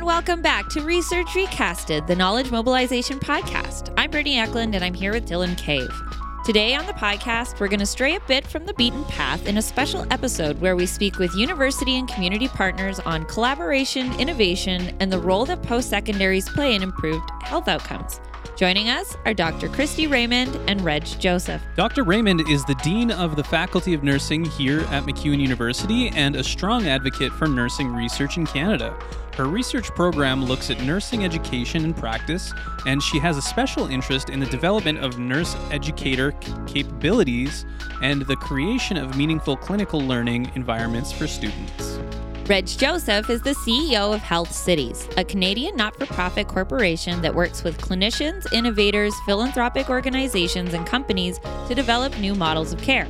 and welcome back to Research Recasted, the Knowledge Mobilization Podcast. I'm Brittany Eklund, and I'm here with Dylan Cave. Today on the podcast, we're going to stray a bit from the beaten path in a special episode where we speak with university and community partners on collaboration, innovation, and the role that post secondaries play in improved health outcomes. Joining us are Dr. Christy Raymond and Reg Joseph. Dr. Raymond is the Dean of the Faculty of Nursing here at MacEwan University and a strong advocate for nursing research in Canada. Her research program looks at nursing education and practice, and she has a special interest in the development of nurse educator capabilities and the creation of meaningful clinical learning environments for students. Reg Joseph is the CEO of Health Cities, a Canadian not for profit corporation that works with clinicians, innovators, philanthropic organizations, and companies to develop new models of care.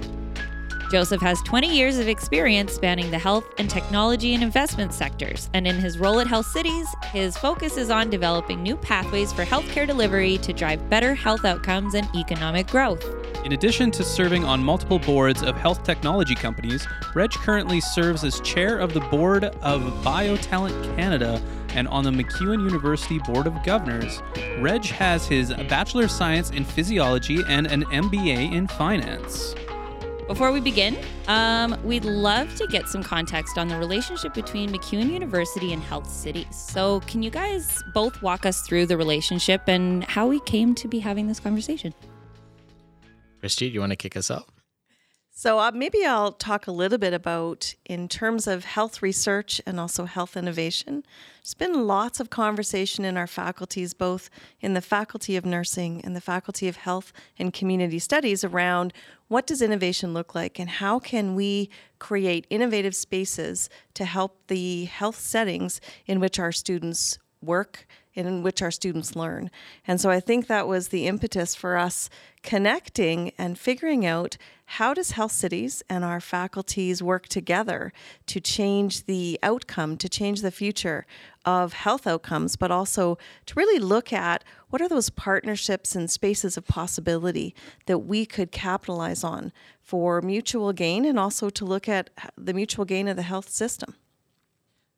Joseph has 20 years of experience spanning the health and technology and investment sectors, and in his role at Health Cities, his focus is on developing new pathways for healthcare delivery to drive better health outcomes and economic growth. In addition to serving on multiple boards of health technology companies, Reg currently serves as chair of the board of BioTalent Canada and on the MacEwan University Board of Governors. Reg has his Bachelor of Science in Physiology and an MBA in Finance. Before we begin, um, we'd love to get some context on the relationship between MacEwan University and Health City. So, can you guys both walk us through the relationship and how we came to be having this conversation? Christy, do you want to kick us off? So uh, maybe I'll talk a little bit about in terms of health research and also health innovation. There's been lots of conversation in our faculties, both in the Faculty of Nursing and the Faculty of Health and Community Studies, around what does innovation look like and how can we create innovative spaces to help the health settings in which our students work in which our students learn. And so I think that was the impetus for us connecting and figuring out how does health cities and our faculties work together to change the outcome, to change the future of health outcomes, but also to really look at what are those partnerships and spaces of possibility that we could capitalize on for mutual gain and also to look at the mutual gain of the health system.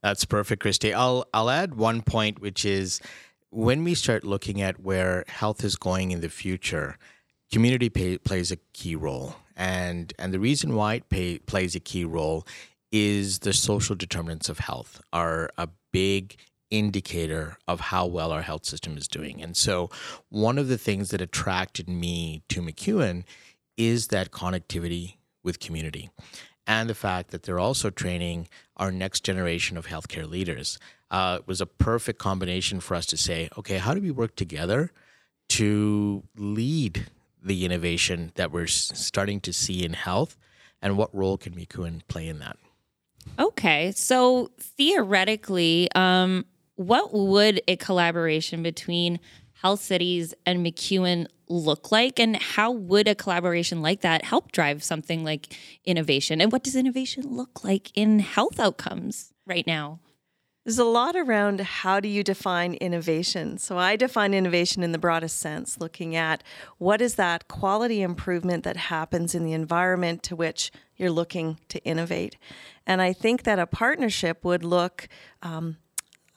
That's perfect, Christy. I'll I'll add one point, which is when we start looking at where health is going in the future, community pay, plays a key role, and and the reason why it pay, plays a key role is the social determinants of health are a big indicator of how well our health system is doing. And so, one of the things that attracted me to MacEwan is that connectivity with community and the fact that they're also training our next generation of healthcare leaders. Uh, was a perfect combination for us to say, okay, how do we work together to lead the innovation that we're starting to see in health, and what role can MacEwan play in that? Okay, so theoretically, um, what would a collaboration between Health Cities and MacEwan look like? And how would a collaboration like that help drive something like innovation? And what does innovation look like in health outcomes right now? There's a lot around how do you define innovation. So I define innovation in the broadest sense, looking at what is that quality improvement that happens in the environment to which you're looking to innovate. And I think that a partnership would look um,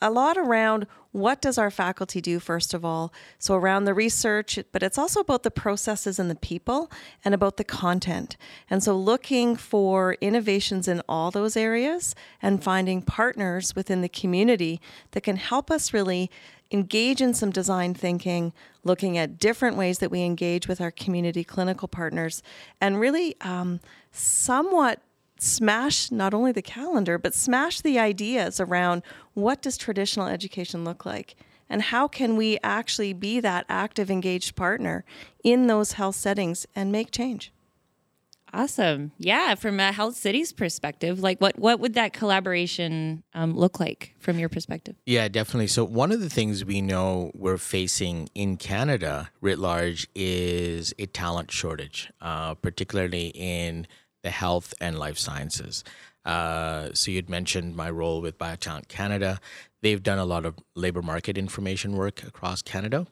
a lot around what does our faculty do first of all. So around the research but it's also about the processes and the people and about the content. And so looking for innovations in all those areas and finding partners within the community that can help us really engage in some design thinking looking at different ways that we engage with our community clinical partners and really um, somewhat smash not only the calendar but smash the ideas around what does traditional education look like? And how can we actually be that active engaged partner in those health settings and make change? Awesome. Yeah from a health cities perspective like what what would that collaboration um, look like from your perspective? Yeah definitely. So one of the things we know we're facing in canada writ large is a talent shortage uh, particularly in the health and life sciences. Uh, so you'd mentioned my role with BioTalent Canada. They've done a lot of labor market information work across Canada.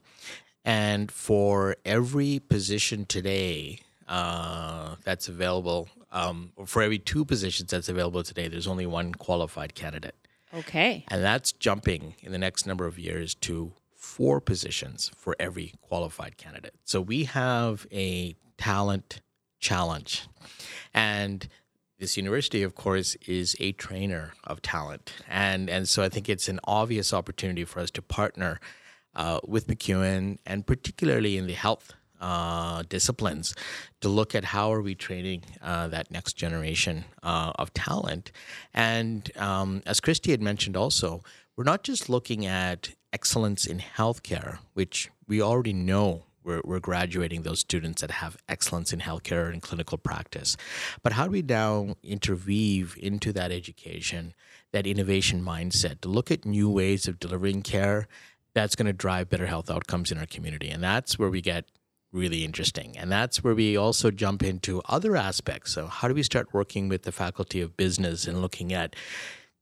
And for every position today uh, that's available, um, for every two positions that's available today, there's only one qualified candidate. Okay. And that's jumping in the next number of years to four positions for every qualified candidate. So we have a talent challenge. And this university, of course, is a trainer of talent. And, and so I think it's an obvious opportunity for us to partner uh, with MacEwan and particularly in the health uh, disciplines to look at how are we training uh, that next generation uh, of talent. And um, as Christy had mentioned also, we're not just looking at excellence in healthcare, which we already know we're, we're graduating those students that have excellence in healthcare and clinical practice. But how do we now interweave into that education, that innovation mindset, to look at new ways of delivering care that's going to drive better health outcomes in our community? And that's where we get really interesting. And that's where we also jump into other aspects. So, how do we start working with the faculty of business and looking at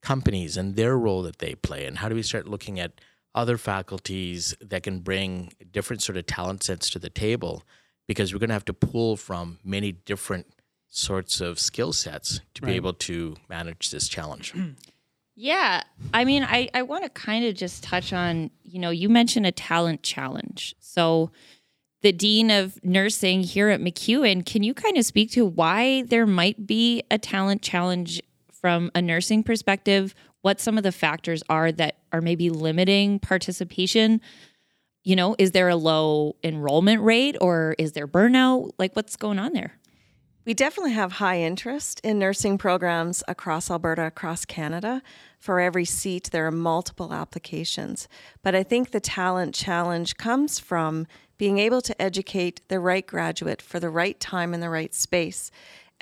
companies and their role that they play? And how do we start looking at other faculties that can bring different sort of talent sets to the table? Because we're going to have to pull from many different sorts of skill sets to Right. be able to manage this challenge. Yeah. I mean, I, I want to kind of just touch on, you know, you mentioned a talent challenge. So, the Dean of Nursing here at MacEwan, can you kind of speak to why there might be a talent challenge from a nursing perspective? What some of the factors are that are maybe limiting participation? You know, is there a low enrollment rate or is there burnout? Like, what's going on there? We definitely have high interest in nursing programs across Alberta, across Canada. For every seat, there are multiple applications. But I think the talent challenge comes from being able to educate the right graduate for the right time in the right space.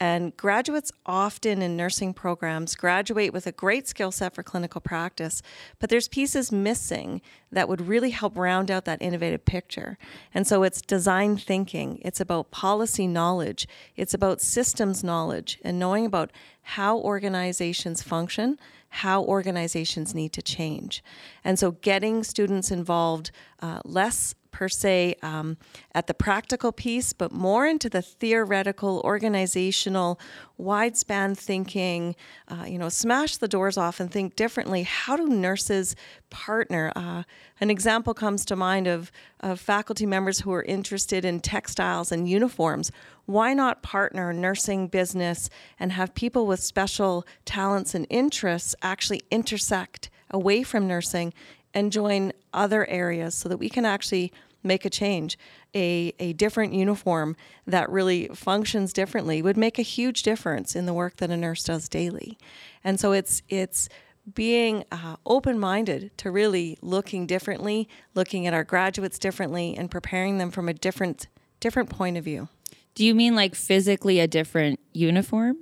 And graduates often in nursing programs graduate with a great skill set for clinical practice, but there's pieces missing that would really help round out that innovative picture. And so it's design thinking, it's about policy knowledge, it's about systems knowledge, and knowing about how organizations function, how organizations need to change. And so getting students involved uh, less per se um, at the practical piece, but more into the theoretical, organizational, wide span thinking. Uh, you know, smash the doors off and think differently. How do nurses partner? Uh, an example comes to mind of, of faculty members who are interested in textiles and uniforms. Why not partner nursing business and have people with special talents and interests actually intersect away from nursing and join other areas so that we can actually make a change. A, a different uniform that really functions differently would make a huge difference in the work that a nurse does daily. And so it's it's being uh, open-minded to really looking differently, looking at our graduates differently, and preparing them from a different different point of view. Do you mean like physically a different uniform?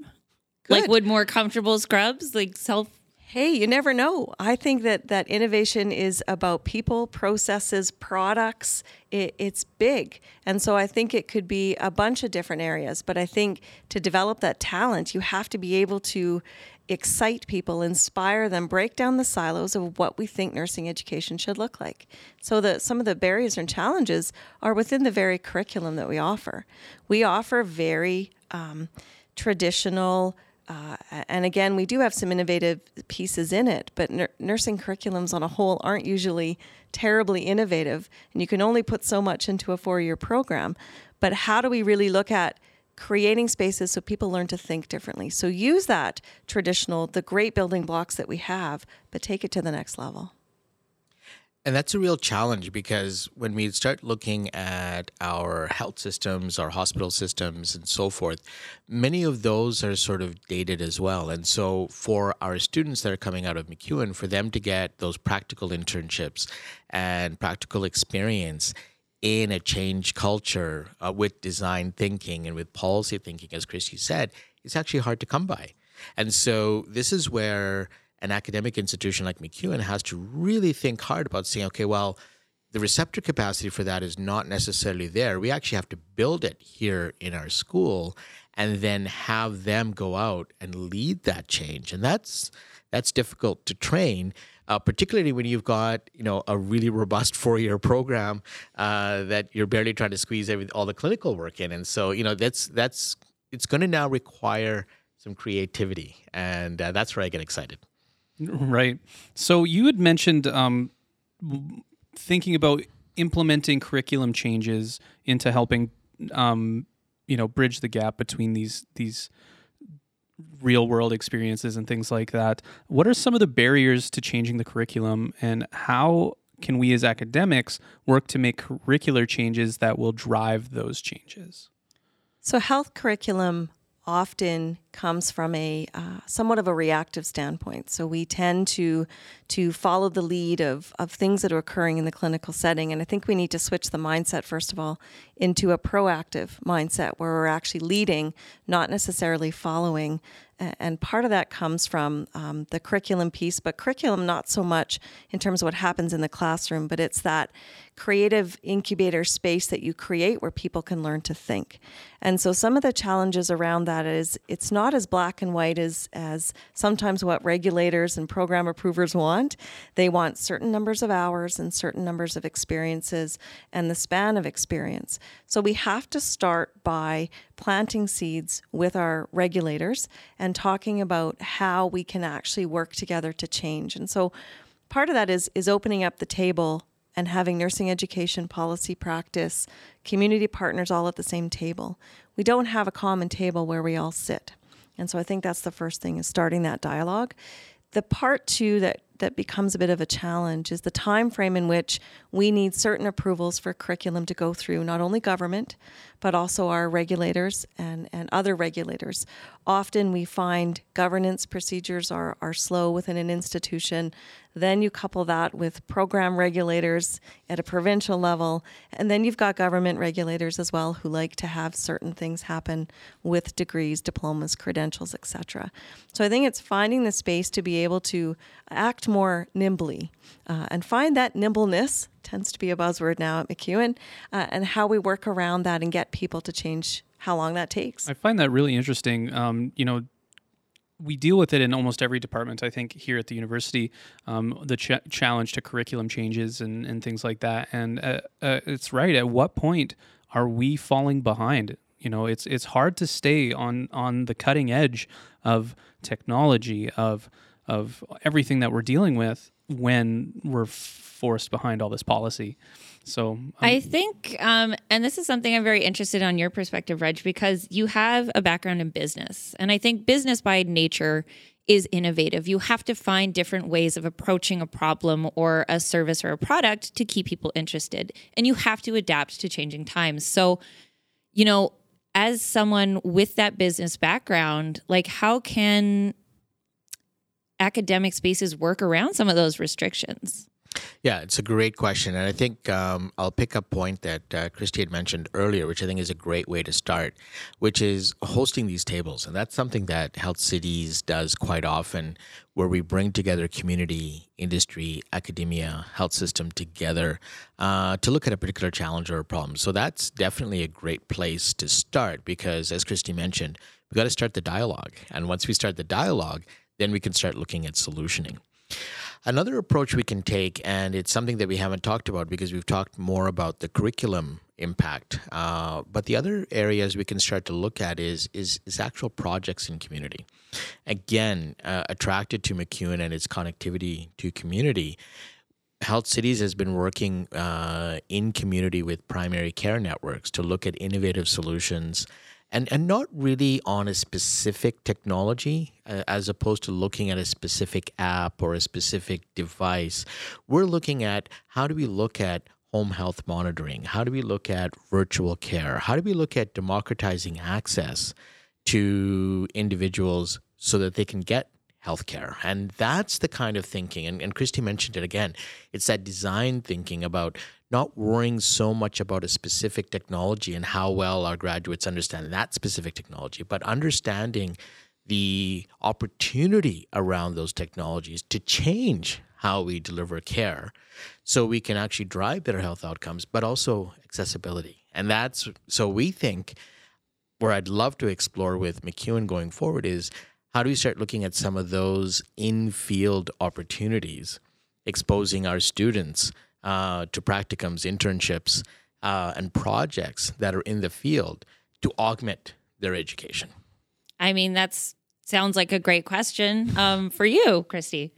Like would more comfortable scrubs, like self Hey, you never know. I think that that innovation is about people, processes, products. It, it's big, and so I think it could be a bunch of different areas. But I think to develop that talent, you have to be able to excite people, inspire them, break down the silos of what we think nursing education should look like. So that some of the barriers and challenges are within the very curriculum that we offer. We offer very um, traditional. Uh, and again, we do have some innovative pieces in it, but nur- nursing curriculums on a whole aren't usually terribly innovative, and you can only put so much into a four year program. But how do we really look at creating spaces so people learn to think differently? So use that traditional, the great building blocks that we have, but take it to the next level. And that's a real challenge because when we start looking at our health systems, our hospital systems, and so forth, many of those are sort of dated as well. And so, for our students that are coming out of MacEwan, for them to get those practical internships and practical experience in a change culture uh, with design thinking and with policy thinking, as Christy said, it's actually hard to come by. And so, this is where an academic institution like MacEwan has to really think hard about saying, okay, well, the receptor capacity for that is not necessarily there. We actually have to build it here in our school and then have them go out and lead that change. And that's that's difficult to train, uh, particularly when you've got you know a really robust four-year program uh, that you're barely trying to squeeze every, all the clinical work in. And so you know that's that's it's going to now require some creativity, and uh, that's where I get excited. Right. So you had mentioned um, thinking about implementing curriculum changes into helping, um, you know, bridge the gap between these these real world experiences and things like that. What are some of the barriers to changing the curriculum, and how can we as academics work to make curricular changes that will drive those changes? So, health curriculum often comes from a uh, somewhat of a reactive standpoint. So we tend to to follow the lead of of things that are occurring in the clinical setting, and I think we need to switch the mindset first of all into a proactive mindset where we're actually leading, not necessarily following and part of that comes from um, the curriculum piece, but curriculum not so much in terms of what happens in the classroom, but it's that creative incubator space that you create where people can learn to think. And so some of the challenges around that is it's not as black and white as as sometimes what regulators and program approvers want. They want certain numbers of hours and certain numbers of experiences and the span of experience. So we have to start by planting seeds with our regulators and talking about how we can actually work together to change. And so part of that is is opening up the table and having nursing education policy practice, community partners all at the same table. We don't have a common table where we all sit. And so I think that's the first thing is starting that dialogue. The part two that that becomes a bit of a challenge is the time frame in which we need certain approvals for curriculum to go through not only government but also our regulators and, and other regulators. Often we find governance procedures are, are slow within an institution. Then you couple that with program regulators at a provincial level and then you've got government regulators as well who like to have certain things happen with degrees diplomas credentials etc so i think it's finding the space to be able to act more nimbly uh, and find that nimbleness tends to be a buzzword now at MacEwan uh, and how we work around that and get people to change how long that takes. I find that really interesting. Um, you know, we deal with it in almost every department. I think here at the university, um, the ch- challenge to curriculum changes and, and things like that. And uh, uh, it's right. At what point are we falling behind? You know, it's it's hard to stay on on the cutting edge of technology of of everything that we're dealing with when we're forced behind all this policy. So um, I think, um, and this is something I'm very interested on your perspective, Reg, because you have a background in business, and I think business by nature is innovative. You have to find different ways of approaching a problem or a service or a product to keep people interested, and you have to adapt to changing times. So, you know, as someone with that business background, like how can academic spaces work around some of those restrictions? Yeah, it's a great question. And I think um, I'll pick up a point that uh, Christy had mentioned earlier, which I think is a great way to start, which is hosting these tables. And that's something that Health Cities does quite often, where we bring together community, industry, academia, health system together uh, to look at a particular challenge or a problem. So that's definitely a great place to start because, as Christy mentioned, we've got to start the dialogue. And once we start the dialogue, then we can start looking at solutioning. Another approach we can take, and it's something that we haven't talked about because we've talked more about the curriculum impact, uh, but the other areas we can start to look at is is, is actual projects in community. Again, uh, attracted to MacEwan and its connectivity to community. Health Cities has been working uh, in community with primary care networks to look at innovative solutions and and not really on a specific technology uh, as opposed to looking at a specific app or a specific device. We're looking at how do we look at home health monitoring? How do we look at virtual care? How do we look at democratizing access to individuals so that they can get healthcare. And that's the kind of thinking. And, and Christy mentioned it again. It's that design thinking about not worrying so much about a specific technology and how well our graduates understand that specific technology, but understanding the opportunity around those technologies to change how we deliver care so we can actually drive better health outcomes, but also accessibility. And that's so we think where I'd love to explore with MacEwan going forward is how do we start looking at some of those in field opportunities, exposing our students uh, to practicums, internships, uh, and projects that are in the field to augment their education? I mean, that's sounds like a great question um, for you, Christy.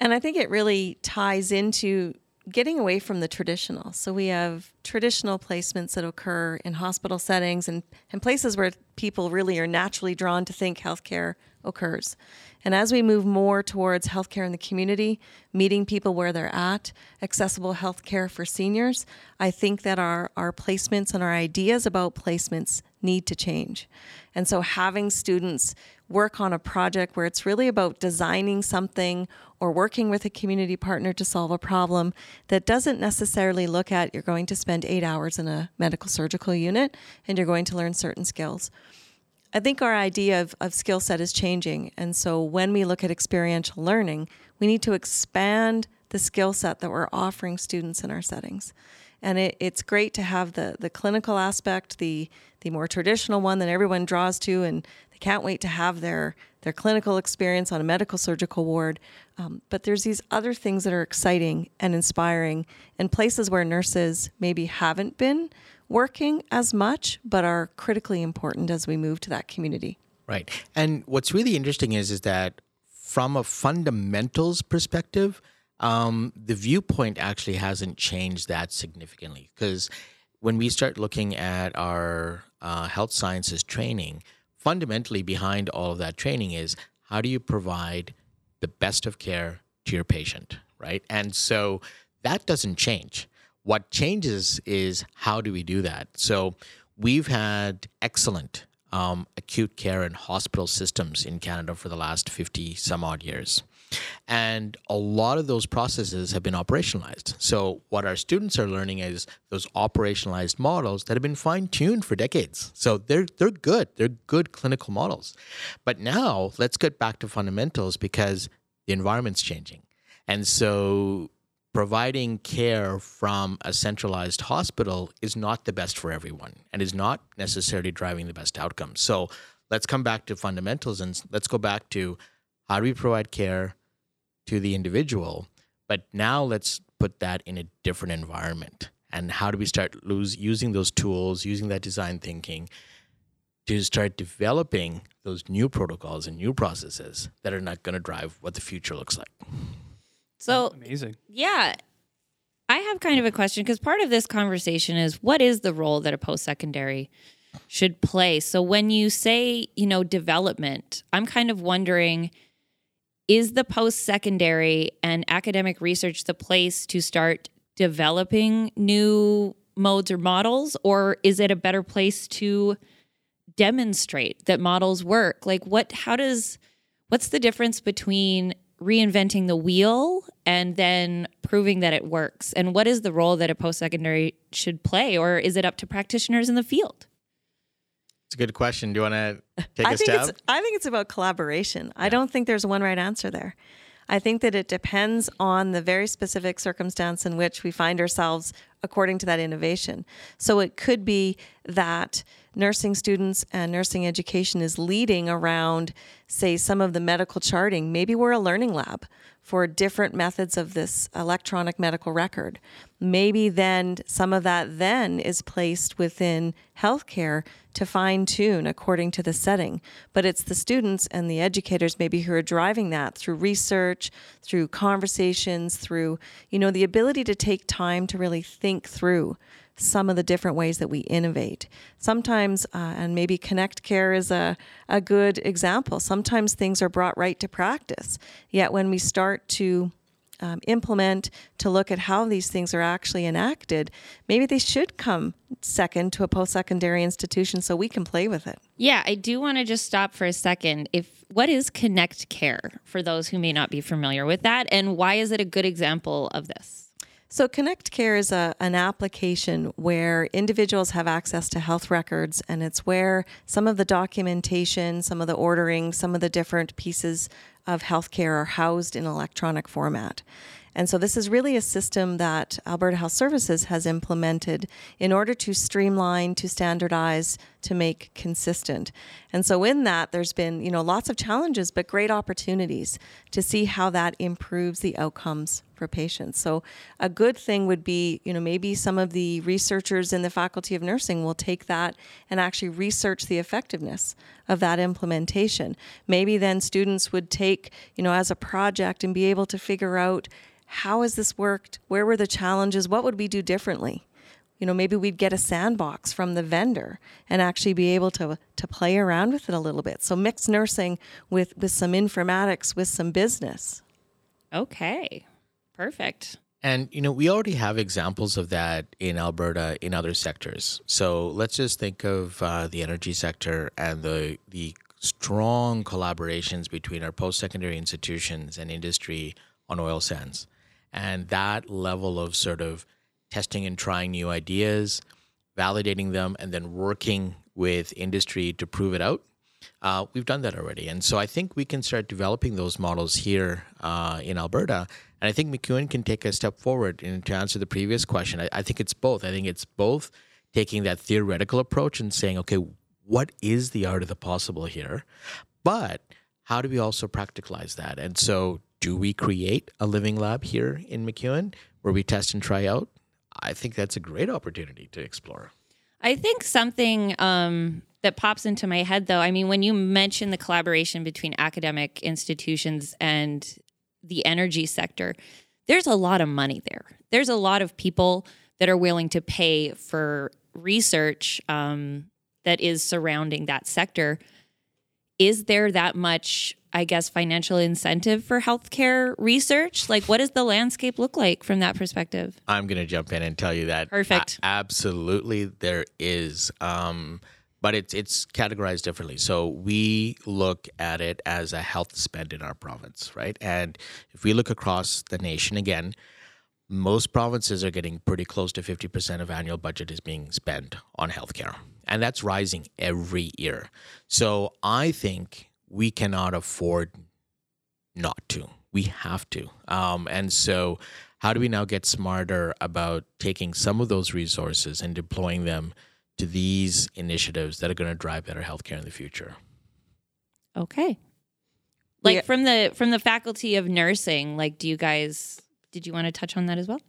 And I think it really ties into getting away from the traditional. So we have traditional placements that occur in hospital settings and, and places where people really are naturally drawn to think healthcare occurs. And as we move more towards healthcare in the community, meeting people where they're at, accessible healthcare for seniors, I think that our, our placements and our ideas about placements need to change. And so having students work on a project where it's really about designing something or working with a community partner to solve a problem that doesn't necessarily look at you're going to spend eight hours in a medical surgical unit and you're going to learn certain skills. I think our idea of, of skill set is changing. And so when we look at experiential learning, we need to expand the skill set that we're offering students in our settings. And it, it's great to have the, the clinical aspect, the, the more traditional one that everyone draws to, and they can't wait to have their, their clinical experience on a medical surgical ward. Um, but there's these other things that are exciting and inspiring, and places where nurses maybe haven't been working as much, but are critically important as we move to that community. Right. And what's really interesting is is that from a fundamentals perspective, um, the viewpoint actually hasn't changed that significantly because when we start looking at our uh, health sciences training, fundamentally behind all of that training is how do you provide the best of care to your patient, right? And so that doesn't change. What changes is how do we do that? So we've had excellent um, acute care and hospital systems in Canada for the last 50 some odd years. And a lot of those processes have been operationalized. So, what our students are learning is those operationalized models that have been fine tuned for decades. So, they're, they're good. They're good clinical models. But now, let's get back to fundamentals because the environment's changing. And so, providing care from a centralized hospital is not the best for everyone and is not necessarily driving the best outcomes. So, let's come back to fundamentals and let's go back to how do we provide care to the individual? But now let's put that in a different environment. And how do we start lose, using those tools, using that design thinking to start developing those new protocols and new processes that are not going to drive what the future looks like? So Amazing. Yeah. I have kind of a question because part of this conversation is what is the role that a post secondary should play? So when you say, you know, development, I'm kind of wondering is the post secondary and academic research the place to start developing new modes or models or is it a better place to demonstrate that models work like what how does what's the difference between reinventing the wheel and then proving that it works and what is the role that a post secondary should play or is it up to practitioners in the field It's a good question. Do you want to take I a think stab? I think it's about collaboration. I don't think there's one right answer there. I think that it depends on the very specific circumstance in which we find ourselves according to that innovation. So it could be that nursing students and nursing education is leading around, say, some of the medical charting. Maybe we're a learning lab for different methods of this electronic medical record. Maybe then some of that then is placed within healthcare to fine tune according to the setting. But it's the students and the educators maybe who are driving that through research, through conversations, through, you know, the ability to take time to really think through some of the different ways that we innovate. Sometimes, uh, and maybe Connect Care is a, a good example, sometimes things are brought right to practice. Yet when we start to um, implement to look at how these things are actually enacted, maybe they should come second to a post secondary institution so we can play with it. Yeah, I do want to just stop for a second. If what is Connect Care for those who may not be familiar with that, and why is it a good example of this? So, Connect Care is a, an application where individuals have access to health records, and it's where some of the documentation, some of the ordering, some of the different pieces of healthcare are housed in electronic format. And so, this is really a system that Alberta Health Services has implemented in order to streamline, to standardize, to make consistent. And so in that there's been, you know, lots of challenges but great opportunities to see how that improves the outcomes for patients. So a good thing would be, you know, maybe some of the researchers in the faculty of nursing will take that and actually research the effectiveness of that implementation. Maybe then students would take, you know, as a project and be able to figure out how has this worked? Where were the challenges? What would we do differently? You know, maybe we'd get a sandbox from the vendor and actually be able to to play around with it a little bit. So mixed nursing with with some informatics with some business. Okay. Perfect. And you know, we already have examples of that in Alberta in other sectors. So let's just think of uh, the energy sector and the the strong collaborations between our post-secondary institutions and industry on oil sands, and that level of sort of testing and trying new ideas, validating them, and then working with industry to prove it out. Uh, we've done that already, and so I think we can start developing those models here uh, in Alberta and I think MacEwan can take a step forward. And to answer the previous question, I, I think it's both. I think it's both taking that theoretical approach and saying, okay, what is the art of the possible here? But how do we also practicalize that? And so, do we create a living lab here in MacEwan where we test and try out? I think that's a great opportunity to explore. I think something um, that pops into my head, though, I mean, when you mention the collaboration between academic institutions and the energy sector, there's a lot of money there. There's a lot of people that are willing to pay for research um, that is surrounding that sector. Is there that much, I guess, financial incentive for healthcare research? Like, what does the landscape look like from that perspective? I'm going to jump in and tell you that. Perfect. A- absolutely, there is. Um, but it's it's categorized differently. So we look at it as a health spend in our province, right? And if we look across the nation again, most provinces are getting pretty close to 50% of annual budget is being spent on healthcare. And that's rising every year. So I think we cannot afford not to. We have to. Um, and so, how do we now get smarter about taking some of those resources and deploying them to these initiatives that are going to drive better healthcare in the future. Okay. Like yeah. from the from the faculty of nursing, like do you guys did you want to touch on that as well?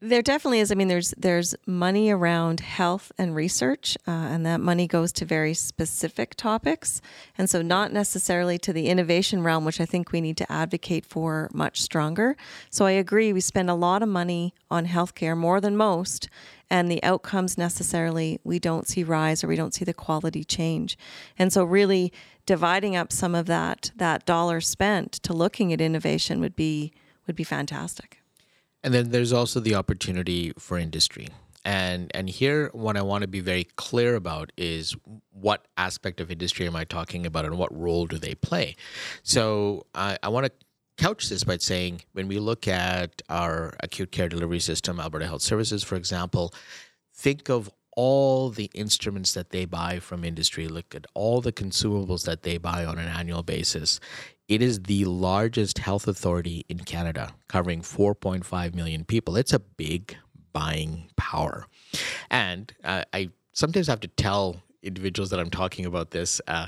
There definitely is. I mean, there's there's money around health and research, uh, and that money goes to very specific topics, and so not necessarily to the innovation realm, which I think we need to advocate for much stronger. So I agree. We spend a lot of money on healthcare, more than most, and the outcomes necessarily we don't see rise or we don't see the quality change. And so, really dividing up some of that that dollar spent to looking at innovation would be would be fantastic. And then there's also the opportunity for industry. And and here what I want to be very clear about is what aspect of industry am I talking about and what role do they play? So I, I want to couch this by saying when we look at our acute care delivery system, Alberta Health Services, for example, think of all the instruments that they buy from industry, look at all the consumables that they buy on an annual basis. It is the largest health authority in Canada, covering 4.5 million people. It's a big buying power. And uh, I sometimes have to tell individuals that I'm talking about this. Uh,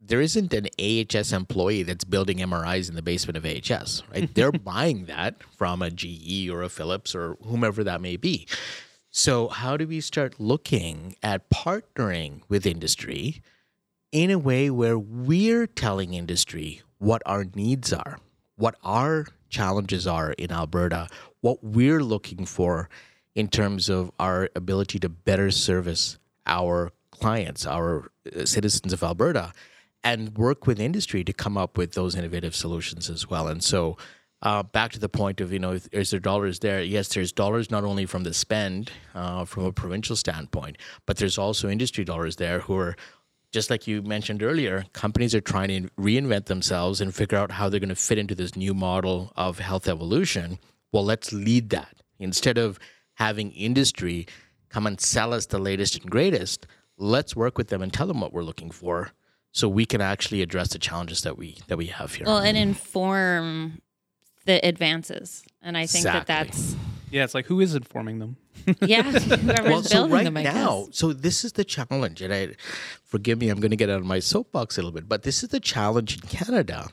there isn't an AHS employee that's building MRIs in the basement of AHS, right? They're buying that from a GE or a Philips or whomever that may be. So, how do we start looking at partnering with industry in a way where we're telling industry what our needs are, what our challenges are in Alberta, what we're looking for in terms of our ability to better service our clients, our uh, citizens of Alberta, and work with industry to come up with those innovative solutions as well. And so, uh, back to the point of you know, is there dollars there? Yes, there's dollars not only from the spend uh, from a provincial standpoint, but there's also industry dollars there who are just like you mentioned earlier, companies are trying to reinvent themselves and figure out how they're going to fit into this new model of health evolution. Well, let's lead that. Instead of having industry come and sell us the latest and greatest, let's work with them and tell them what we're looking for so we can actually address the challenges that we that we have here. Well, and inform the advances. And I think exactly. that that's Yeah, it's like who is informing them? Yeah, whoever's well, so building right them, I now, guess. so this is the challenge, and I forgive me, I'm going to get out of my soapbox a little bit, but this is the challenge in Canada.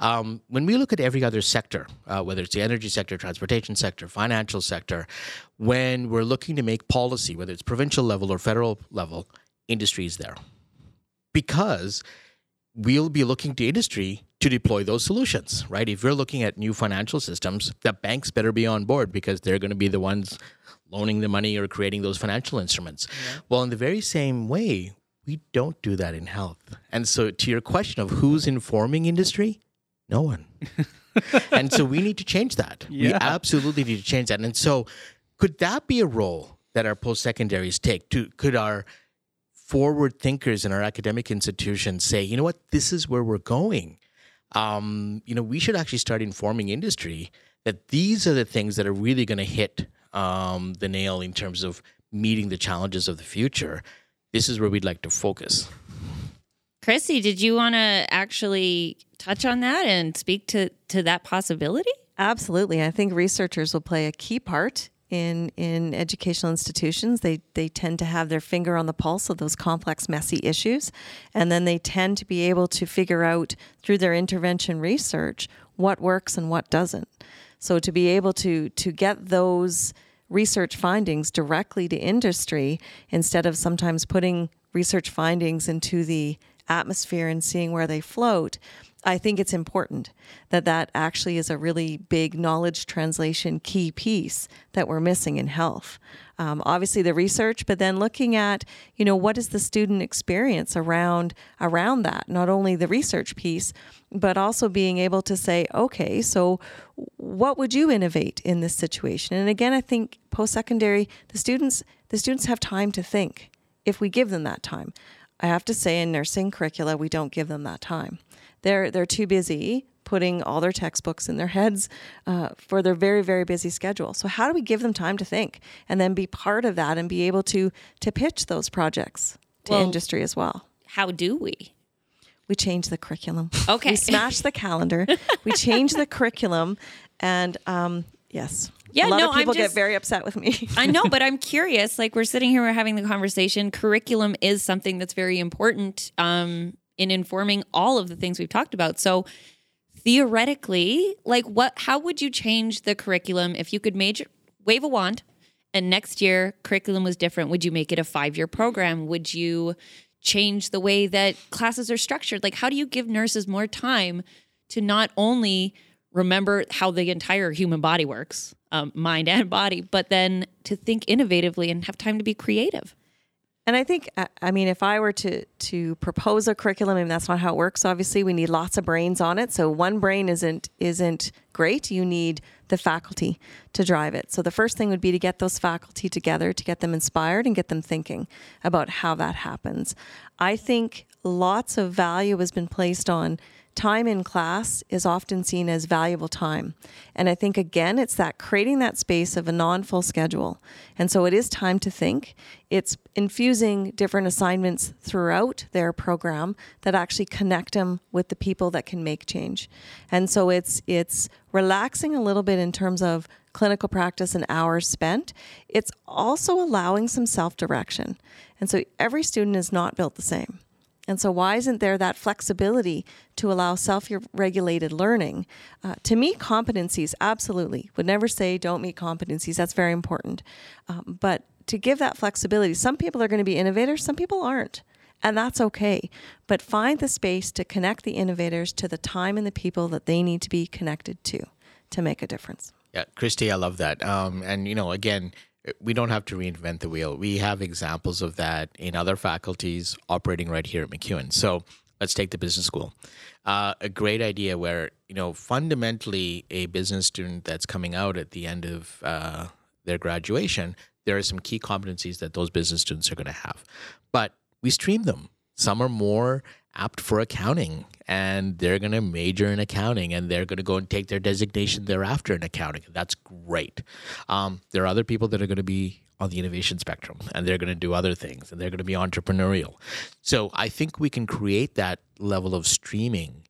Um, when we look at every other sector, uh, whether it's the energy sector, transportation sector, financial sector, when we're looking to make policy, whether it's provincial level or federal level, industry is there because we'll be looking to industry to deploy those solutions, right? If you're looking at new financial systems, the banks better be on board because they're going to be the ones loaning the money or creating those financial instruments. Well, in the very same way, we don't do that in health. And so, to your question of who's informing industry, no one. and so, we need to change that. We absolutely need to change that. And so, could that be a role that our post secondaries take? To could our forward thinkers in our academic institutions say, you know what, this is where we're going. Um, you know, we should actually start informing industry that these are the things that are really going to hit um, the nail in terms of meeting the challenges of the future. This is where we'd like to focus. Chrissy, did you want to actually touch on that and speak to to that possibility? Absolutely. I think researchers will play a key part in in educational institutions. They they tend to have their finger on the pulse of those complex, messy issues, and then they tend to be able to figure out through their intervention research what works and what doesn't. So to be able to to get those research findings directly to industry instead of sometimes putting research findings into the atmosphere and seeing where they float I think it's important that that actually is a really big knowledge translation key piece that we're missing in health. Um, obviously, the research, but then looking at you know what is the student experience around around that. Not only the research piece, but also being able to say, okay, so what would you innovate in this situation? And again, I think post secondary, the students the students have time to think if we give them that time. I have to say, in nursing curricula, we don't give them that time. They're they're too busy putting all their textbooks in their heads uh, for their very very busy schedule. So how do we give them time to think and then be part of that and be able to to pitch those projects to Well- industry as well? How do we? We change the curriculum. Okay. we smash the calendar. we change the curriculum, and um, yes, Yeah, a lot no, of people just- get very upset with me. I know, but I'm curious. Like we're sitting here, we're having the conversation. Curriculum is something that's very important um, in informing all of the things we've talked about. So theoretically, like what? How would you change the curriculum if you could major wave a wand and next year curriculum was different? Would you make it a five year program? Would you change the way that classes are structured? Like, how do you give nurses more time to not only remember how the entire human body works, um, mind and body, but then to think innovatively and have time to be creative? And I think, I- I mean, if I were to to propose a curriculum, and that's not how it works. Obviously, we need lots of brains on it. So one brain isn't isn't great. You need the faculty to drive it. So the first thing would be to get those faculty together, to get them inspired and get them thinking about how that happens. I think lots of value has been placed on time in class is often seen as valuable time. And I think, again, it's that creating that space of a non full schedule. And so it is time to think. It's infusing different assignments throughout their program that actually connect them with the people that can make change. And so it's, it's relaxing a little bit in terms of clinical practice and hours spent. It's also allowing some self direction. And so every student is not built the same. And so, why isn't there that flexibility to allow self regulated learning? Uh, to meet competencies, absolutely. Would never say don't meet competencies. That's very important. Um, but to give that flexibility, some people are going to be innovators, some people aren't. And that's okay. But find the space to connect the innovators to the time and the people that they need to be connected to to make a difference. Yeah, Christy, I love that. Um, and you know, again, we don't have to reinvent the wheel. We have examples of that in other faculties operating right here at MacEwan. So let's take the business school. Uh, a great idea where you know fundamentally a business student that's coming out at the end of uh, their graduation, there are some key competencies that those business students are going to have, but we stream them. Some are more apt for accounting and they're going to major in accounting and they're going to go and take their designation thereafter in accounting. That's great. Um, there are other people that are going to be on the innovation spectrum and they're going to do other things and they're going to be entrepreneurial. So I think we can create that level of streaming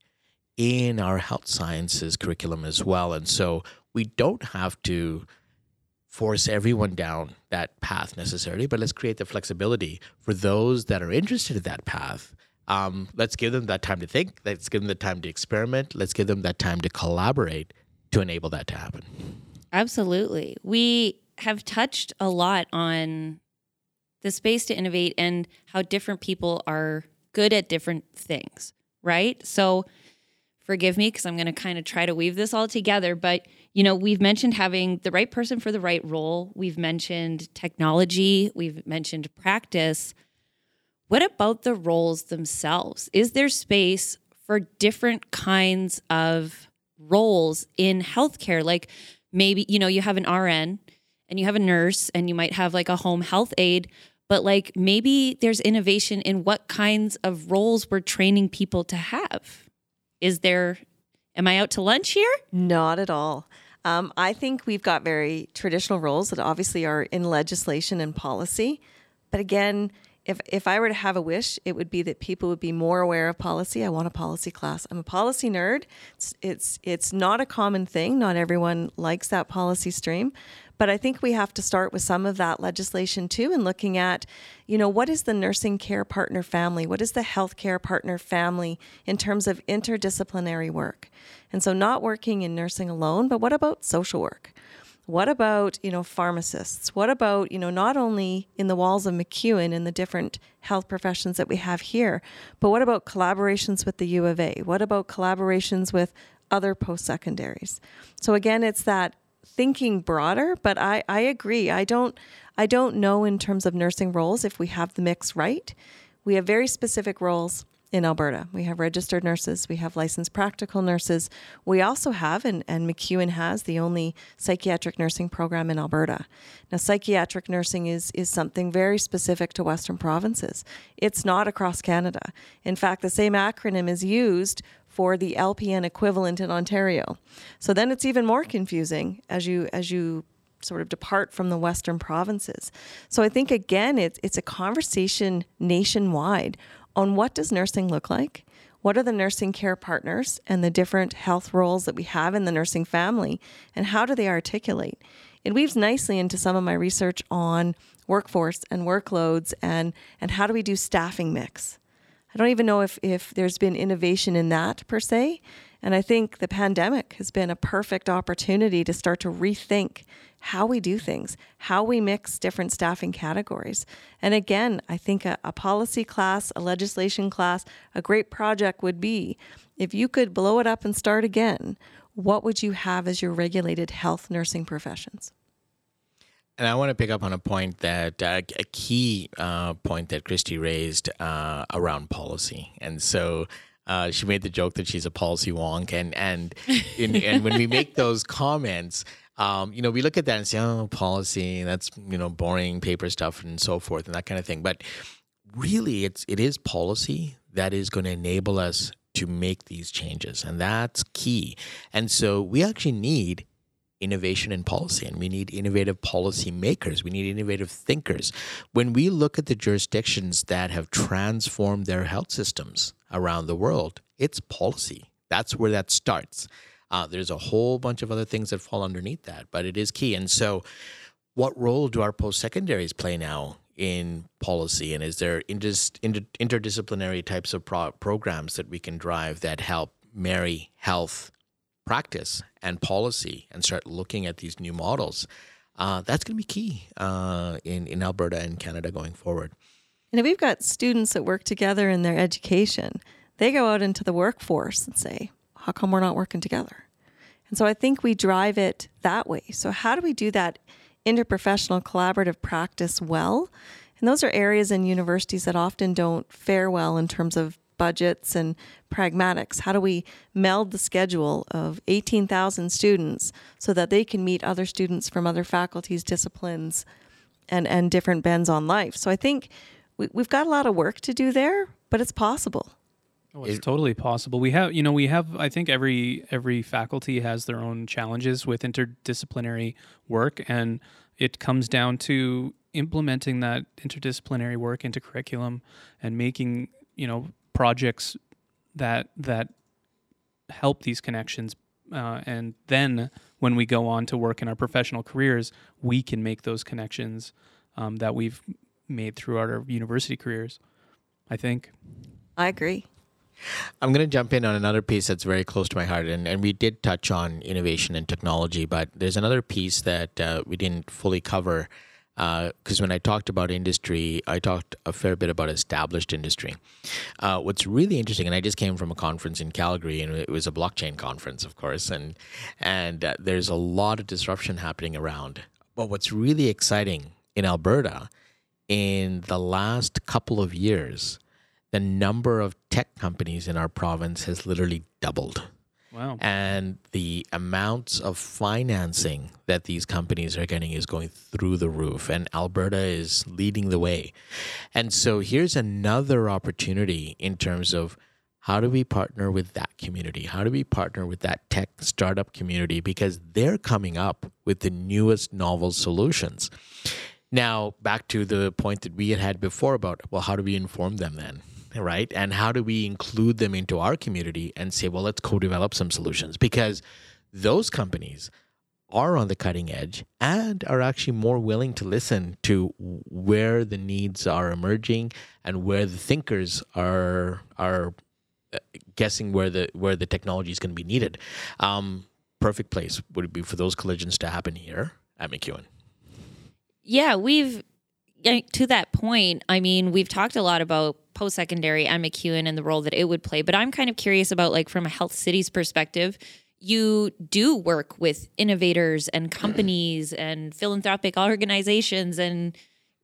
in our health sciences curriculum as well. And so we don't have to force everyone down that path necessarily, but let's create the flexibility for those that are interested in that path. Um, let's give them that time to think. Let's give them the time to experiment. Let's give them that time to collaborate to enable that to happen. Absolutely. We have touched a lot on the space to innovate and how different people are good at different things, right? So, forgive me because I'm going to kind of try to weave this all together. But, you know, we've mentioned having the right person for the right role. We've mentioned technology. We've mentioned practice. What about the roles themselves? Is there space for different kinds of roles in healthcare? Like maybe, you know, you have an RN and you have a nurse and you might have like a home health aide. But like maybe there's innovation in what kinds of roles we're training people to have is there, am I out to lunch here? Not at all. Um, I think we've got very traditional roles that obviously are in legislation and policy. But again, if, if I were to have a wish, it would be that people would be more aware of policy. I want a policy class. I'm a policy nerd. It's, it's, it's not a common thing. Not everyone likes that policy stream. But I think we have to start with some of that legislation too and looking at, you know, what is the nursing care partner family? What is the healthcare partner family in terms of interdisciplinary work? And so not working in nursing alone, but what about social work? What about, you know, pharmacists? What about, you know, not only in the walls of MacEwan and the different health professions that we have here, but what about collaborations with the U of A? What about collaborations with other post secondaries? So again, it's that thinking broader, but I, I agree. I don't I don't know in terms of nursing roles if we have the mix right. We have very specific roles in Alberta. We have registered nurses, we have licensed practical nurses. We also have, and, and MacEwan has, the only psychiatric nursing program in Alberta. Now, psychiatric nursing is, is something very specific to Western provinces. It's not across Canada. In fact, the same acronym is used for the LPN equivalent in Ontario. So then it's even more confusing as you as you sort of depart from the western provinces. So I think again it's it's a conversation nationwide on what does nursing look like? What are the nursing care partners and the different health roles that we have in the nursing family and how do they articulate? It weaves nicely into some of my research on workforce and workloads and and how do we do staffing mix? I don't even know if, if there's been innovation in that per se. And I think the pandemic has been a perfect opportunity to start to rethink how we do things, how we mix different staffing categories. And again, I think a, a, policy class, a legislation class, a great project would be if you could blow it up and start again, what would you have as your regulated health nursing professions? And I want to pick up on a point that uh, a key uh, point that Christy raised uh, around policy, and so uh, she made the joke that she's a policy wonk, and and in, and when we make those comments, um, you know, we look at that and say, oh, policy, that's you know, boring paper stuff and so forth and that kind of thing. But really, it's it is policy that is going to enable us to make these changes, and that's key. And so we actually need innovation in policy and we need innovative policy makers. We need innovative thinkers. When we look at the jurisdictions that have transformed their health systems around the world, it's policy. That's where that starts. Uh, there's a whole bunch of other things that fall underneath that, but it is key. And so, what role do our post secondaries play now in policy? And is there inter- inter- interdisciplinary types of pro- programs that we can drive that help marry health practice and policy and start looking at these new models, uh, that's going to be key uh, in, in Alberta and Canada going forward. And if we've got students that work together in their education, they go out into the workforce and say, how come we're not working together? And so I think we drive it that way. So, how do we do that interprofessional collaborative practice well? And those are areas in universities that often don't fare well in terms of budgets and pragmatics. How do we meld the schedule of 18,000 students so that they can meet other students from other faculties, disciplines, and, and different bends on life? So I think we, we've got a lot of work to do there, but it's possible. Oh, it's totally possible. We have, you know, we have. I think every every faculty has their own challenges with interdisciplinary work, and it comes down to implementing that interdisciplinary work into curriculum and making, you know, projects that that help these connections, uh, and then when we go on to work in our professional careers, we can make those connections um, that we've made throughout our university careers. I think. I agree. I'm going to jump in on another piece that's very close to my heart, and, and we did touch on innovation and technology, but there's another piece that uh, we didn't fully cover. Because uh, when I talked about industry, I talked a fair bit about established industry. Uh, what's really interesting, and I just came from a conference in Calgary, and it was a blockchain conference, of course, and and uh, there's a lot of disruption happening around. But what's really exciting in Alberta, in the last couple of years, the number of tech companies in our province has literally doubled. Wow. And the amounts of financing that these companies are getting is going through the roof. And Alberta is leading the way. And so here's another opportunity in terms of how do we partner with that community? How do we partner with that tech startup community? Because they're coming up with the newest novel solutions. Now, back to the point that we had had before about, well, how do we inform them then? Right? And how do we include them into our community and say, well, let's co develop some solutions? Because those companies are on the cutting edge and are actually more willing to listen to where the needs are emerging and where the thinkers are are uh, guessing where the where the technology is going to be needed. Um, perfect place would be for those collisions to happen here at MacEwan? Yeah, we've to that point. I mean, we've talked a lot about post secondary and MacEwan and the role that it would play. But I'm kind of curious about, like, from a health cities perspective, you do work with innovators and companies and philanthropic organizations and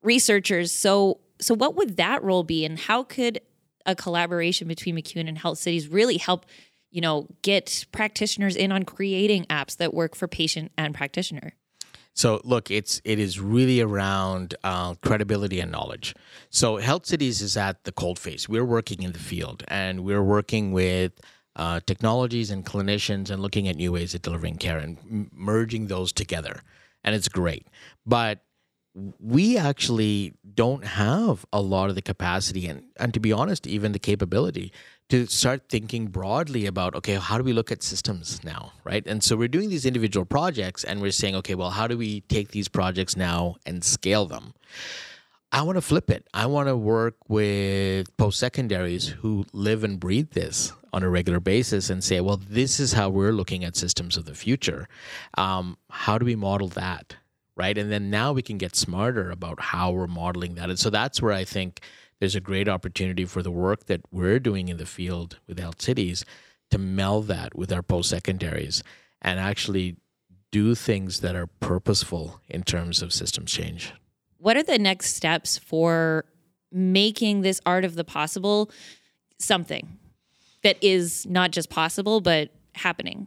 researchers. So, so what would that role be, and how could a collaboration between MacEwan and Health Cities really help? You know, get practitioners in on creating apps that work for patient and practitioner. So look, it's it is really around uh, credibility and knowledge. So Health Cities is at the cold face. We're working in the field, and we're working with uh, technologies and clinicians, and looking at new ways of delivering care and merging those together, and it's great. But we actually don't have a lot of the capacity and, and to be honest, even the capability to start thinking broadly about okay how do we look at systems now right? And so we're doing these individual projects and we're saying okay well how do we take these projects now and scale them? I want to flip it. I want to work with post secondaries who live and breathe this on a regular basis and say well this is how we're looking at systems of the future. Um, how do we model that right? And then now we can get smarter about how we're modeling that. And so that's where i think there's a great opportunity for the work that we're doing in the field with health cities to meld that with our post secondaries and actually do things that are purposeful in terms of systems change. What are the next steps for making this art of the possible something that is not just possible but happening?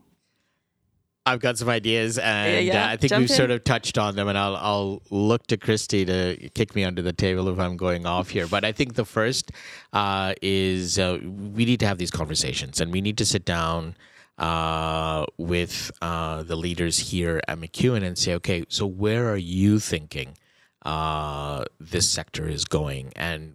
I've got some ideas, and yeah, yeah. Uh, I think Jump we've in. sort of touched on them. And I'll I'll look to Christy to kick me under the table if I'm going off here. But I think the first uh, is uh, we need to have these conversations, and we need to sit down uh, with uh, the leaders here at MacEwan and say, okay, so where are you thinking uh, this sector is going, and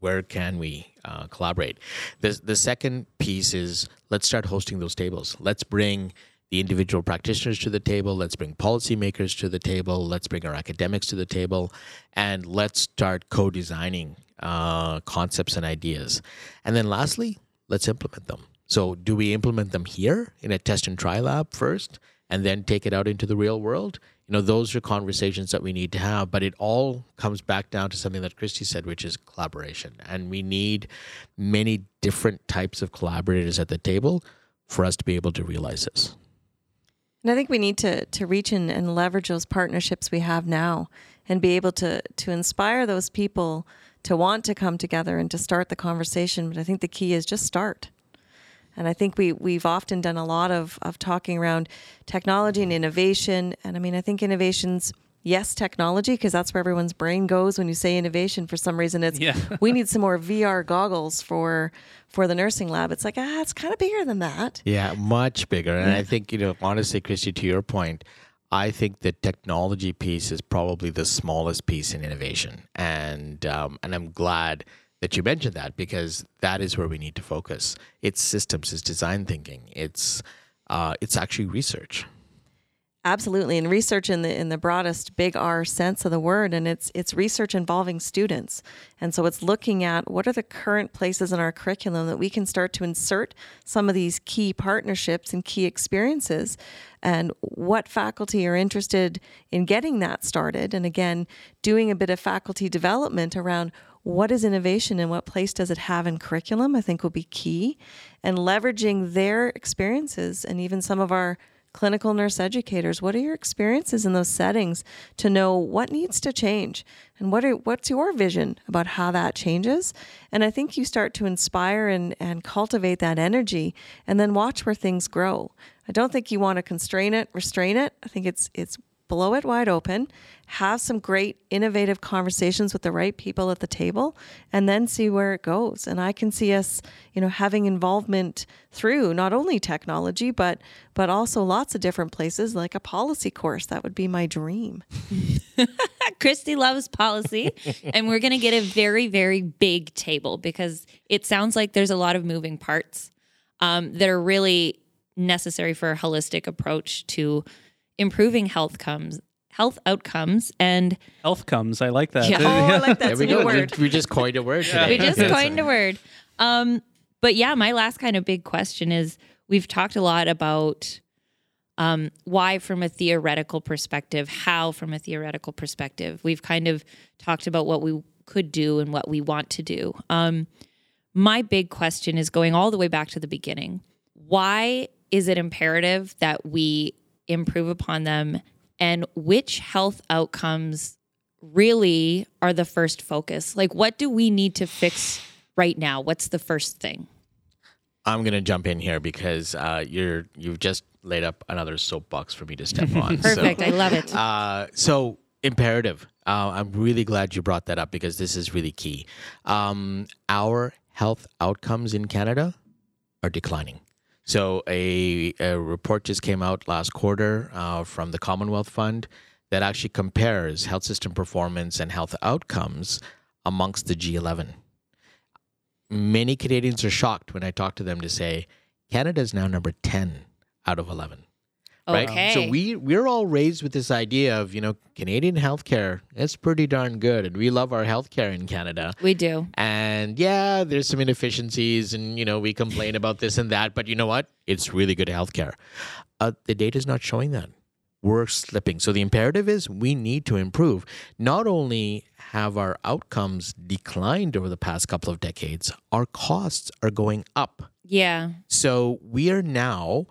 where can we collaborate? The the second piece is let's start hosting those tables. Let's bring the individual practitioners to the table. Let's bring policymakers to the table. Let's bring our academics to the table, and let's start co-designing uh, concepts and ideas. And then lastly, let's implement them. So, do we implement them here in a test and try lab first, and then take it out into the real world? You know, those are conversations that we need to have. But it all comes back down to something that Christy said, which is collaboration. And we need many different types of collaborators at the table for us to be able to realize this. And I think we need to to reach and leverage those partnerships we have now and be able to to inspire those people to want to come together and to start the conversation. But I think the key is just start. And I think we we've often done a lot of of talking around technology and innovation. And I mean, I think innovation's yes technology because that's where everyone's brain goes when you say innovation. For some reason it's yeah. we need some more VR goggles for for the nursing lab. It's like ah it's kind of bigger than that. Yeah much bigger. And I think you know honestly Christy to your point I think the technology piece is probably the smallest piece in innovation. And um, and I'm glad that you mentioned that because that is where we need to focus. It's systems it's design thinking it's uh, it's actually research Absolutely, and research in the in the broadest big R sense of the word, and it's it's research involving students, and so it's looking at what are the current places in our curriculum that we can start to insert some of these key partnerships and key experiences, and what faculty are interested in getting that started, and again, doing a bit of faculty development around what is innovation and what place does it have in curriculum, I think will be key, and leveraging their experiences and even some of our clinical nurse educators what are your experiences in those settings to know what needs to change? And what are, what's your vision about how that changes? And i think you start to inspire and, and cultivate that energy and then watch where things grow. I don't think you want to constrain it restrain it. I think it's it's blow it wide open, have some great innovative conversations with the right people at the table, and then see where it goes. And I can see us, you know, having involvement through not only technology, but but also lots of different places, like a policy course. That would be my dream. Christy loves policy, and we're going to get a very, very big table because it sounds like there's a lot of moving parts um, that are really necessary for a holistic approach to improving health comes health outcomes and health comes. I like that. Yeah. Oh, I like that. There we new go. word. We just coined a word today. we just coined a word. Um, but yeah, my last kind of big question is we've talked a lot about um, why from a theoretical perspective, how from a theoretical perspective. We've kind of talked about what we could do and what we want to do. Um, my big question is going all the way back to the beginning. Why is it imperative that we improve upon them, and which health outcomes really are the first focus? Like, what do we need to fix right now? What's the first thing? I'm gonna jump in here because uh, you're you've just laid up another soapbox for me to step on. Perfect. So, I love it. uh, so imperative. Uh, I'm really glad you brought that up because this is really key. Um, our health outcomes in Canada are declining. So a, a report just came out last quarter uh, from the Commonwealth Fund that actually compares health system performance and health outcomes amongst the G11. Many Canadians are shocked when I talk to them to say Canada is now number 10 out of 11 right? Okay. So we we're all raised with this idea of you know Canadian healthcare It's pretty darn good, and we love our healthcare in Canada. We do. And yeah, there's some inefficiencies, and you know we complain about this and that, but you know what? It's really good healthcare. Uh, the data is not showing that. We're slipping. So the imperative is we need to improve. Not only have our outcomes declined over the past couple of decades, our costs are going up. Yeah. So we are now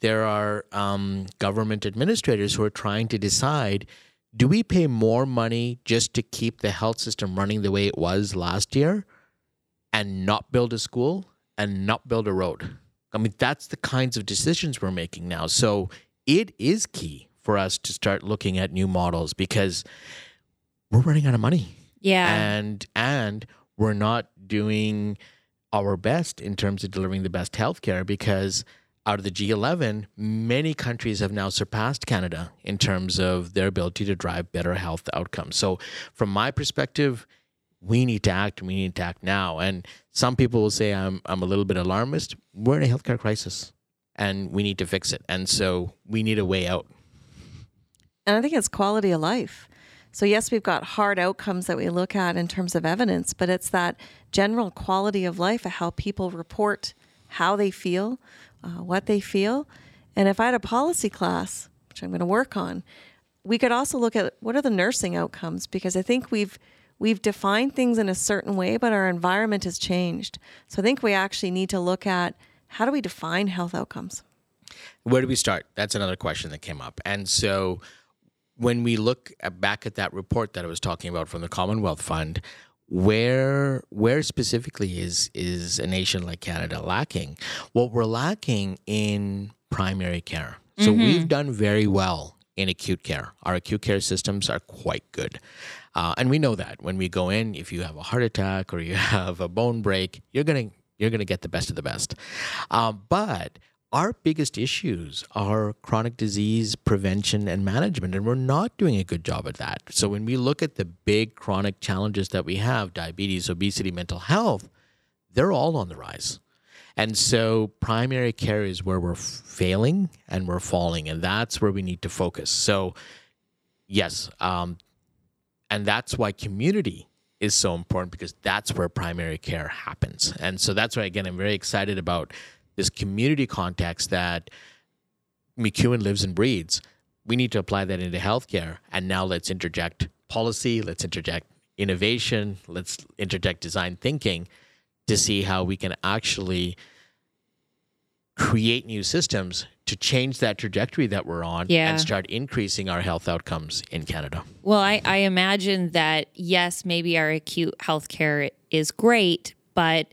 there are um, government administrators who are trying to decide do we pay more money just to keep the health system running the way it was last year and not build a school and not build a road? I mean, that's the kinds of decisions we're making now. So it is key for us to start looking at new models because we're running out of money Yeah. and and we're not doing our best in terms of delivering the best healthcare because out of the G11, many countries have now surpassed Canada in terms of their ability to drive better health outcomes. So, from my perspective, we need to act. We need to act now. And some people will say I'm I'm a little bit alarmist. We're in a healthcare crisis, and we need to fix it. And so we need a way out. And I think it's quality of life. So, yes, we've got hard outcomes that we look at in terms of evidence, but it's that general quality of life of how people report how they feel, uh, what they feel. And if I had a policy class, which I'm going to work on, we could also look at what are the nursing outcomes because I think we've we've defined things in a certain way, but our environment has changed. So I think we actually need to look at how do we define health outcomes. Where do we start? That's another question that came up. And so when we look back at that report that I was talking about from the Commonwealth Fund, where where specifically is is a nation like Canada lacking? Well, we're lacking in primary care. So we've done very well in acute care. Our acute care systems are quite good. Uh, and we know that when we go in, if you have a heart attack or you have a bone break, you're gonna you're gonna get the best of the best. Um, but our biggest issues are chronic disease prevention and management, and we're not doing a good job at that. So when we look at the big chronic challenges that we have, diabetes, obesity, mental health, they're all on the rise. And so primary care is where we're failing and we're falling, and that's where we need to focus. So, yes, um, and that's why community is so important because that's where primary care happens. And so that's why, again, I'm very excited about this community context that MacEwan lives and breeds. We need to apply that into healthcare. And now let's interject policy, let's interject innovation, let's interject design thinking to see how we can actually create new systems to change that trajectory that we're on Yeah. and start increasing our health outcomes in Canada. Well, I, I imagine that, yes, maybe our acute health care is great, but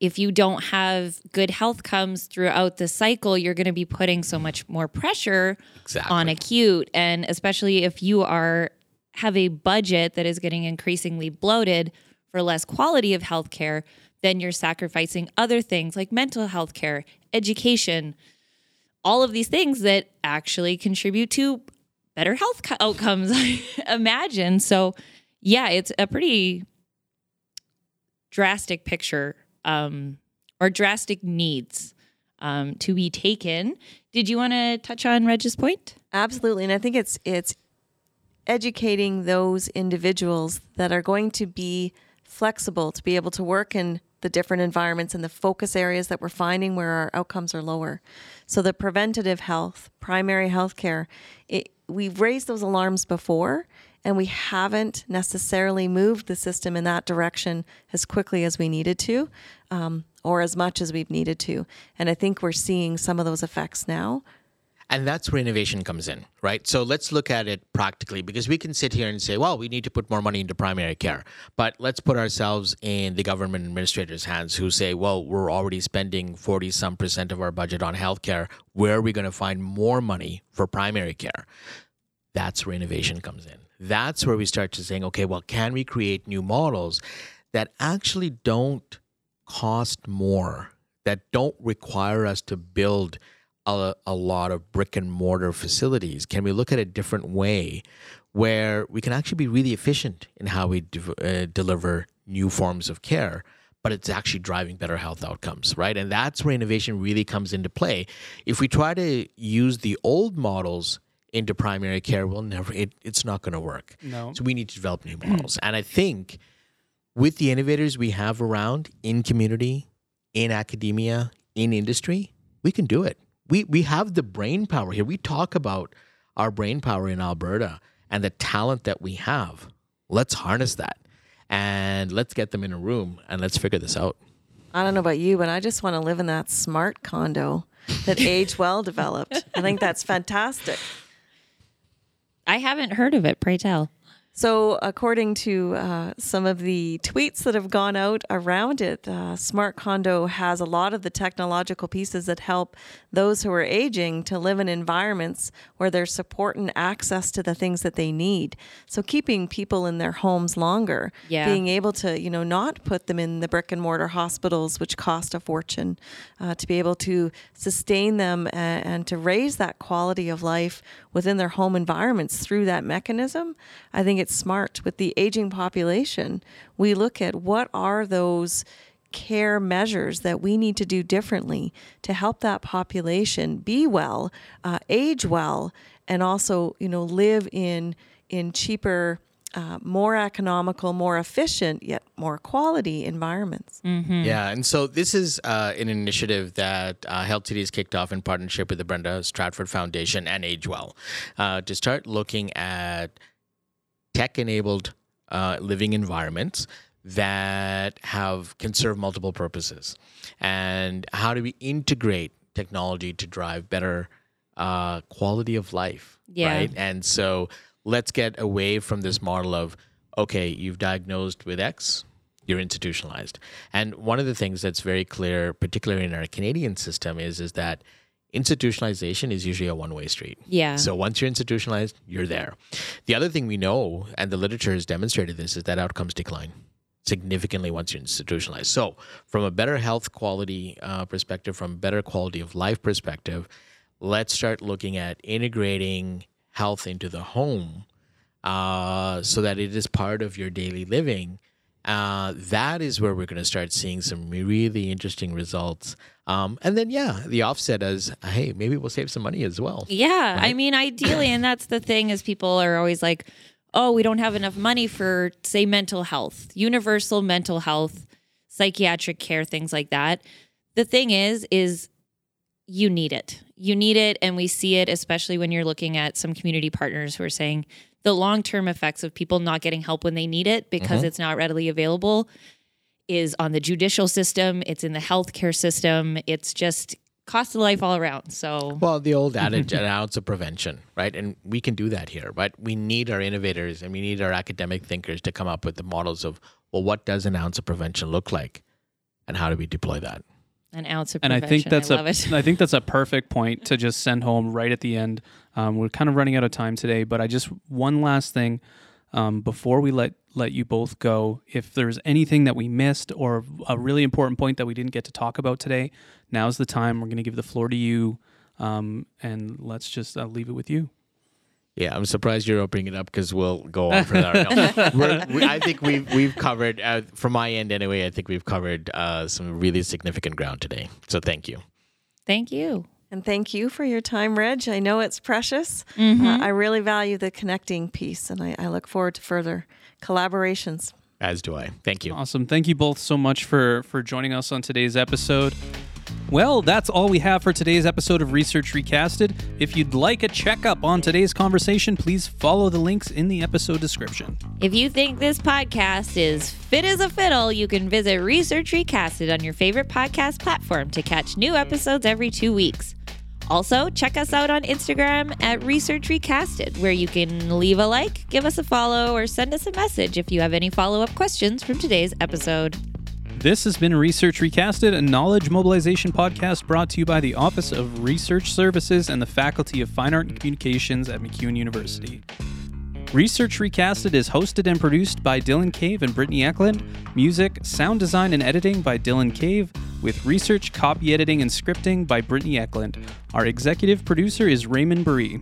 if you don't have good health comes throughout the cycle, you're going to be putting so much more pressure Exactly. on acute. And especially if you are have a budget that is getting increasingly bloated for less quality of healthcare, then you're sacrificing other things like mental health care, education, all of these things that actually contribute to better health co- outcomes, I imagine. So, yeah, it's a pretty drastic picture um, or drastic needs um, to be taken. Did you want to touch on Reg's Point? Absolutely, and I think it's it's educating those individuals that are going to be flexible to be able to work in the different environments and the focus areas that we're finding where our outcomes are lower. So the preventative health, primary health care, we've raised those alarms before and we haven't necessarily moved the system in that direction as quickly as we needed to um, or as much as we've needed to. And I think we're seeing some of those effects now. And that's where innovation comes in, right? So let's look at it practically because we can sit here and say, well, we need to put more money into primary care. But let's put ourselves in the government administrators' hands who say, well, we're already spending 40 some percent of our budget on healthcare. Where are we going to find more money for primary care? That's where innovation comes in. That's where we start to saying, okay, well, can we create new models that actually don't cost more, that don't require us to build a, a lot of brick and mortar facilities? Can we look at a different way where we can actually be really efficient in how we de- uh, deliver new forms of care? But it's actually driving better health outcomes, right? And that's where innovation really comes into play. If we try to use the old models into primary care, we'll never, it, it's not going to work. No. So we need to develop new models. and I think with the innovators we have around in community, in academia, in industry, we can do it. We we have the brain power here. We talk about our brain power in Alberta and the talent that we have. Let's harness that. And let's get them in a room and let's figure this out. I don't know about you, but I just want to live in that smart condo that Age Well developed. I think that's fantastic. I haven't heard of it. Pray tell. So, according to uh, some of the tweets that have gone out around it, uh, Smart Condo has a lot of the technological pieces that help those who are aging to live in environments where there's support and access to the things that they need. So, keeping people in their homes longer, Yeah. being able to, you know, not put them in the brick and mortar hospitals, which cost a fortune, uh, to be able to sustain them and, and to raise that quality of life within their home environments through that mechanism. I think it's smart with the aging population. We look at what are those care measures that we need to do differently to help that population be well, uh, age well, and also you know live in in cheaper, uh, more economical, more efficient, yet more quality environments. Yeah, and so this is uh, an initiative that uh, Health City has kicked off in partnership with the Brenda Strafford Foundation and AgeWell uh, to start looking at tech-enabled uh, living environments that have can serve multiple purposes, and how do we integrate technology to drive better uh, quality of life? Yeah. Right, and so let's get away from this model of okay, you've diagnosed with X, you're institutionalized. And one of the things that's very clear, particularly in our Canadian system, is is that institutionalization is usually a one-way street. Yeah. So once you're institutionalized, you're there. The other thing we know, and the literature has demonstrated this, is that outcomes decline significantly once you're institutionalized. So from a better health quality uh, perspective, from a better quality of life perspective, let's start looking at integrating health into the home uh, so that it is part of your daily living uh, that is where we're going to start seeing some really interesting results. Um, and then, yeah, the offset is, hey, maybe we'll save some money as well. Yeah, I mean, ideally, and that's the thing is people are always like, oh, we don't have enough money for, say, mental health, universal mental health, psychiatric care, things like that. The thing is, is you need it. You need it, and we see it, especially when you're looking at some community partners who are saying the long term effects of people not getting help when they need it because it's not readily available is on the judicial system, it's in the healthcare system, it's just cost of life all around. So, Well, the old adage, an ounce of prevention, right? And we can do that here, but we need our innovators and we need our academic thinkers to come up with the models of, well, what does an ounce of prevention look like? And how do we deploy that? an ounce of and I prevention. think that's I a love it. I think that's a perfect point to just send home right at the end. Um, we're kind of running out of time today, but I just one last thing um, before we let let you both go. If there's anything that we missed or a really important point that we didn't get to talk about today, now's the time. We're going to give the floor to you, um, and let's just uh, leave it with you. Yeah, I'm surprised you're opening it up because we'll go on for that. No, we're, we, I think we've we've covered, uh, from my end anyway. I think we've covered uh, some really significant ground today. So thank you. Thank you. And thank you for your time, Reg. I know it's precious. Mm-hmm. Uh, I really value the connecting piece, and I, I look forward to further collaborations. As do I. Thank you. Awesome. Thank you both so much for for joining us on today's episode. Well, that's all we have for today's episode of Research Recasted. If you'd like a checkup on today's conversation, please follow the links in the episode description. If you think this podcast is fit as a fiddle, you can visit Research Recasted on your favorite podcast platform to catch new episodes every two weeks. Also, check us out on Instagram at Research Recasted, where you can leave a like, give us a follow, or send us a message if you have any follow up questions from today's episode. This has been Research Recasted, a knowledge mobilization podcast brought to you by the Office of Research Services and the Faculty of Fine Art and Communications at MacEwan University. Research Recasted is hosted and produced by Dylan Cave and Brittany Eklund. Music, sound design, and editing by Dylan Cave, with research, copy editing, and scripting by Brittany Eklund. Our executive producer is Raymond Buree.